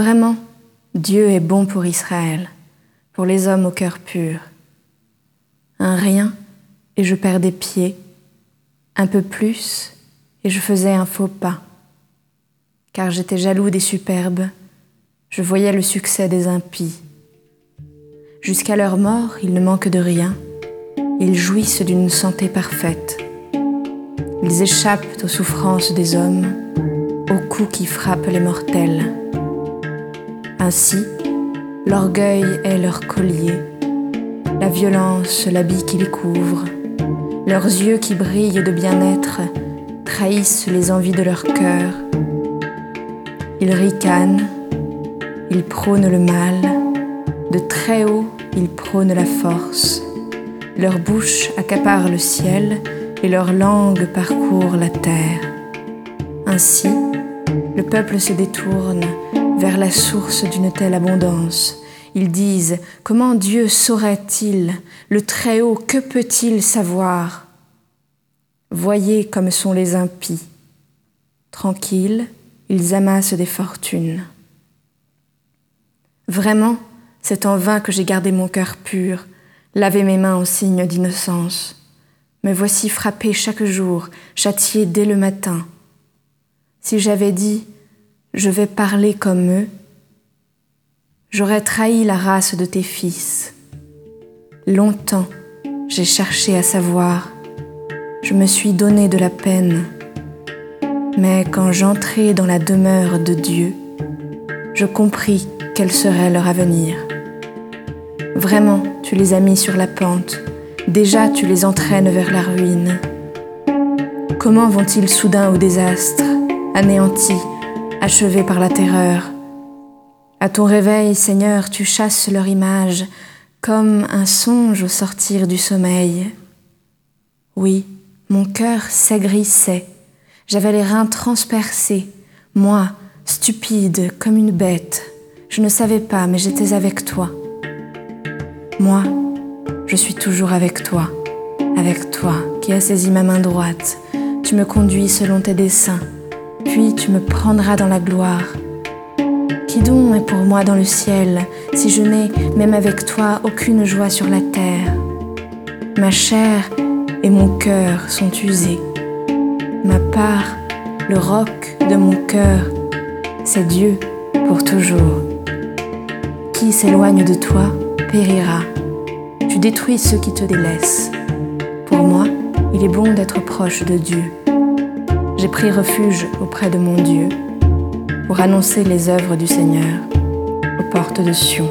Vraiment, Dieu est bon pour Israël, pour les hommes au cœur pur. Un rien, et je perdais pied, un peu plus, et je faisais un faux pas. Car j'étais jaloux des superbes, je voyais le succès des impies. Jusqu'à leur mort, ils ne manquent de rien, ils jouissent d'une santé parfaite. Ils échappent aux souffrances des hommes, aux coups qui frappent les mortels. Ainsi, l'orgueil est leur collier, la violence l'habit qui les couvre, leurs yeux qui brillent de bien-être trahissent les envies de leur cœur. Ils ricanent, ils prônent le mal, de très haut ils prônent la force. Leur bouche accapare le ciel et leur langue parcourt la terre. Ainsi, le peuple se détourne vers la source d'une telle abondance. Ils disent, comment Dieu saurait-il? Le Très-Haut, que peut-il savoir? Voyez comme sont les impies. Tranquilles, ils amassent des fortunes. Vraiment, c'est en vain que j'ai gardé mon cœur pur, lavé mes mains en signe d'innocence. Me voici frappé chaque jour, châtié dès le matin. Si j'avais dit je vais parler comme eux, j'aurais trahi la race de tes fils. Longtemps, j'ai cherché à savoir, je me suis donné de la peine, mais quand j'entrai dans la demeure de Dieu, je compris quel serait leur avenir. Vraiment, tu les as mis sur la pente, déjà tu les entraînes vers la ruine. Comment vont-ils soudain au désastre, anéantis, achevés par la terreur. À ton réveil, Seigneur, tu chasses leur image comme un songe au sortir du sommeil. Oui, mon cœur s'aigrissait, j'avais les reins transpercés, moi, stupide comme une bête. Je ne savais pas, mais j'étais avec toi. Moi, je suis toujours avec toi, avec toi qui as saisi ma main droite. Tu me conduis selon tes desseins puis tu me prendras dans la gloire. Qui donc est pour moi dans le ciel, si je n'ai, même avec toi, aucune joie sur la terre? Ma chair et mon cœur sont usés. Ma part, le roc de mon cœur, c'est Dieu pour toujours. Qui s'éloigne de toi périra. Tu détruis ceux qui te délaissent. Pour moi, il est bon d'être proche de Dieu j'ai pris refuge auprès de mon Dieu pour annoncer les œuvres du Seigneur aux portes de Sion.